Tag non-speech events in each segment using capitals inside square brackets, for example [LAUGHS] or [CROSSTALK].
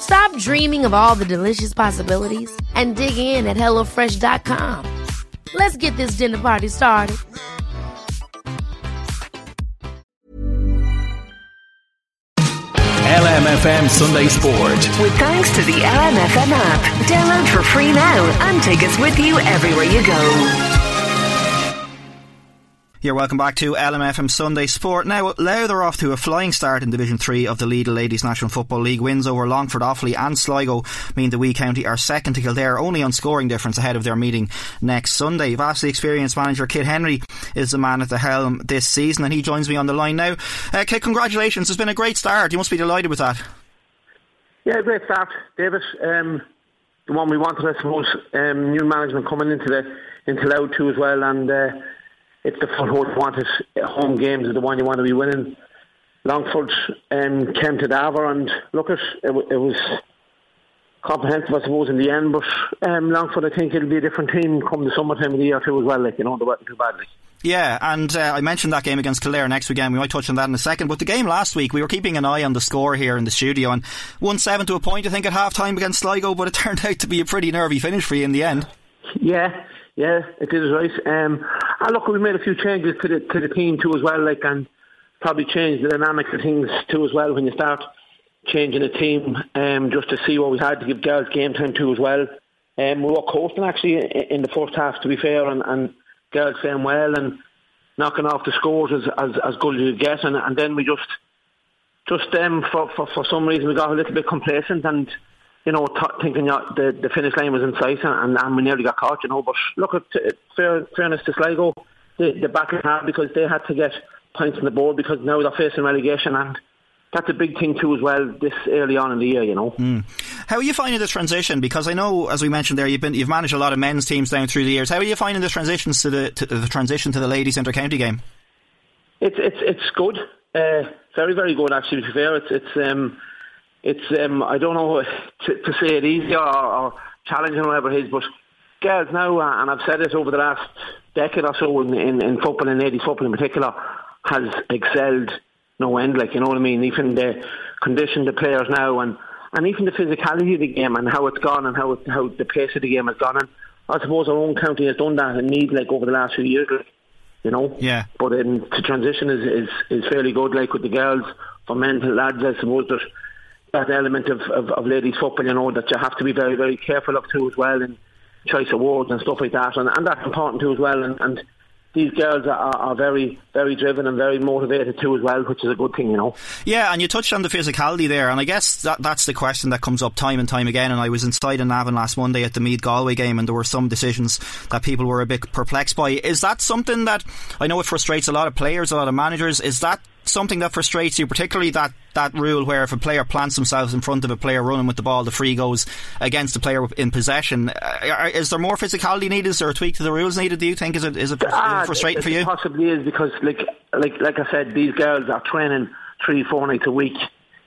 Stop dreaming of all the delicious possibilities and dig in at HelloFresh.com. Let's get this dinner party started. LMFM Sunday Sport. With thanks to the LMFM app. Download for free now and take us with you everywhere you go. You're welcome back to LMFM Sunday Sport. Now, Louth are off to a flying start in Division 3 of the Lidl Ladies National Football League. Wins over Longford, Offaly and Sligo mean the Wee County are second to Kildare, only on scoring difference ahead of their meeting next Sunday. Vastly experienced manager Kit Henry is the man at the helm this season, and he joins me on the line now. Uh, Kit, congratulations. It's been a great start. You must be delighted with that. Yeah, great start, David. Um, the one we wanted, I suppose. Um, new management coming into the into Louth too as well, and uh, it's the foothold you want. It. Home games are the one you want to be winning. Longford um, came to Darver and look at it, it was comprehensive, I suppose, in the end. But um, Longford, I think it'll be a different team come the summertime of the year too as well. Like you know, they weren't too badly. Yeah, and uh, I mentioned that game against Kildare next weekend. We might touch on that in a second. But the game last week, we were keeping an eye on the score here in the studio and won seven to a point, I think, at half time against Sligo. But it [LAUGHS] turned out to be a pretty nervy finish for you in the end. Yeah, yeah, it did right. Um, and look, we made a few changes to the to the team too as well, like and probably changed the dynamics of things too as well when you start changing the team, um, just to see what we had to give girls game time too as well. Um, we were coasting actually in the first half, to be fair, and, and girls playing well and knocking off the scores as as, as good as you get, and, and then we just just um, for, for for some reason we got a little bit complacent and you know, t- thinking uh, the the finish line was in sight and, and we nearly got caught, you know. But look, at fair, fairness to Sligo, they back it hard because they had to get points on the board because now they're facing relegation and that's a big thing too as well this early on in the year, you know. Mm. How are you finding this transition? Because I know, as we mentioned there, you've been you've managed a lot of men's teams down through the years. How are you finding the transitions to the to the transition to the ladies inter county game? It's it's it's good, uh, very very good actually. To be fair, it's it's um, it's um, I don't know to, to say it easy or, or challenging or whatever it is, but girls now, uh, and I've said it over the last decade or so in, in, in football and ladies football in particular, has excelled no end. Like you know what I mean. Even the condition the players now, and and even the physicality of the game and how it's gone and how it, how the pace of the game has gone. And I suppose our own county has done that and need like over the last few years. Like, you know. Yeah. But um, the transition is, is is fairly good. Like with the girls, for men to lads, I suppose there's that element of, of, of ladies football, you know, that you have to be very, very careful of too as well, and choice awards and stuff like that, and, and that's important too as well. And, and these girls are, are very, very driven and very motivated too as well, which is a good thing, you know. Yeah, and you touched on the physicality there, and I guess that that's the question that comes up time and time again. And I was inside in Navan last Monday at the Meath Galway game, and there were some decisions that people were a bit perplexed by. Is that something that I know it frustrates a lot of players, a lot of managers? Is that something that frustrates you, particularly that, that rule where if a player plants themselves in front of a player running with the ball, the free goes against the player in possession. Uh, is there more physicality needed? Is there a tweak to the rules needed? Do you think is it is it, ah, is it frustrating it, for you? Possibly is because like like like I said, these girls are training three four nights a week.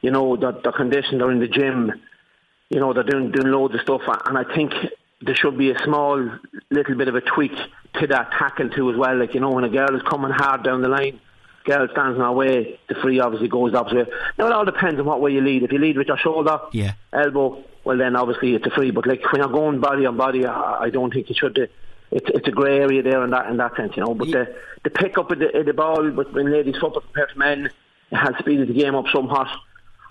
You know, they're, they're. They're in the gym. You know, they're doing doing loads of stuff, and I think there should be a small little bit of a tweak to that tackle too as well. Like you know, when a girl is coming hard down the line girl stands in our way, the free obviously goes the opposite way. Now it all depends on what way you lead. If you lead with your shoulder, yeah. elbow, well then obviously it's a free. But like when you're going body on body, I, I don't think you should. Uh, it's it's a grey area there in that in that sense, you know. But yeah. the the pick up of the, of the ball, but when ladies football compared to men, has speeded the game up somewhat.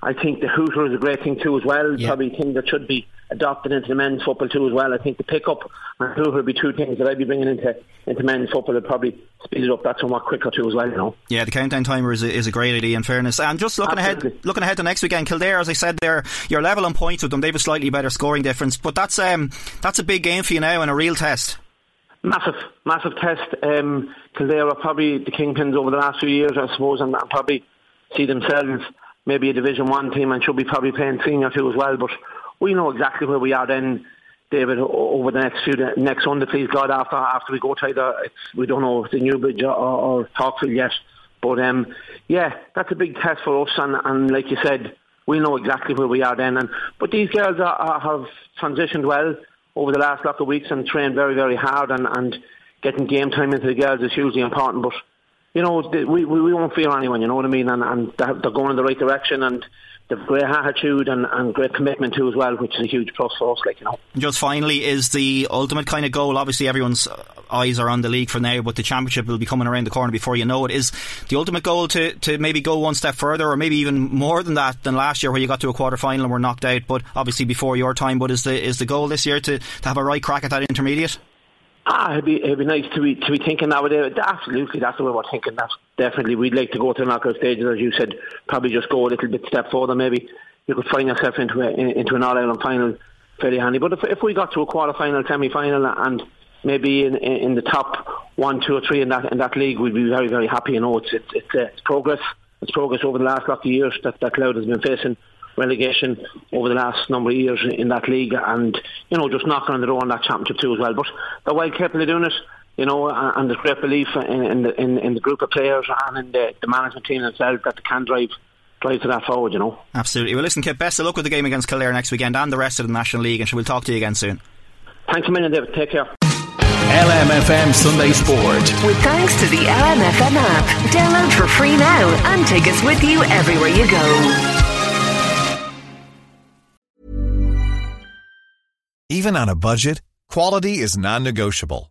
I think the hooter is a great thing too as well. Yeah. Probably a thing that should be adopted into the men's football too as well. I think the pickup and who will be two things that I'd be bringing into into men's football would probably speed it up that somewhat quicker too as well. You know. Yeah, the countdown timer is a, is a great idea. In fairness, and just looking Absolutely. ahead, looking ahead to next weekend, Kildare, as I said, there you're level on points with them. They have a slightly better scoring difference, but that's um that's a big game for you now and a real test. Massive, massive test. Um, Kildare are probably the kingpins over the last few years, I suppose, and, and probably see themselves maybe a Division One team and should be probably playing senior too as well. But we know exactly where we are then, David, over the next few next Sunday, please God. After after we go to either we don't know if the Newbridge or, or Hawkfield yet, but um, yeah, that's a big test for us. And, and like you said, we know exactly where we are then. And but these girls are, are, have transitioned well over the last couple of weeks and trained very very hard and and getting game time into the girls is hugely important. But you know, we, we won't fear anyone, you know what I mean? And, and they're going in the right direction and they've great attitude and, and great commitment too as well, which is a huge plus for us, like, you know. Just finally, is the ultimate kind of goal, obviously everyone's eyes are on the league for now, but the championship will be coming around the corner before you know it. Is the ultimate goal to, to maybe go one step further or maybe even more than that than last year where you got to a quarter final and were knocked out, but obviously before your time, but is the, is the goal this year to, to have a right crack at that intermediate? Ah, it'd be it'd be nice to be to be thinking nowadays. Absolutely, that's the way we're thinking. That's definitely we'd like to go to the knockout stages, as you said. Probably just go a little bit step further. Maybe you could find yourself into a, into an All Ireland final fairly handy. But if if we got to a quarter final, semi final, and maybe in in the top one, two, or three in that in that league, we'd be very very happy. You know, it's it's it's, uh, it's progress. It's progress over the last lot of years that that Louth has been facing relegation over the last number of years in that league, and you know just knocking on the door on that championship too as well. But they're well doing it. You know, and there's great belief in, in the in, in, the group of players and in the, the management team themselves that they can drive drive to that forward, you know. Absolutely. Well, listen, Kit, best of luck with the game against Kildare next weekend and the rest of the National League, and we'll talk to you again soon. Thanks a million, David. Take care. LMFM Sunday Sport. With thanks to the LMFM app. Download for free now and take us with you everywhere you go. Even on a budget, quality is non-negotiable.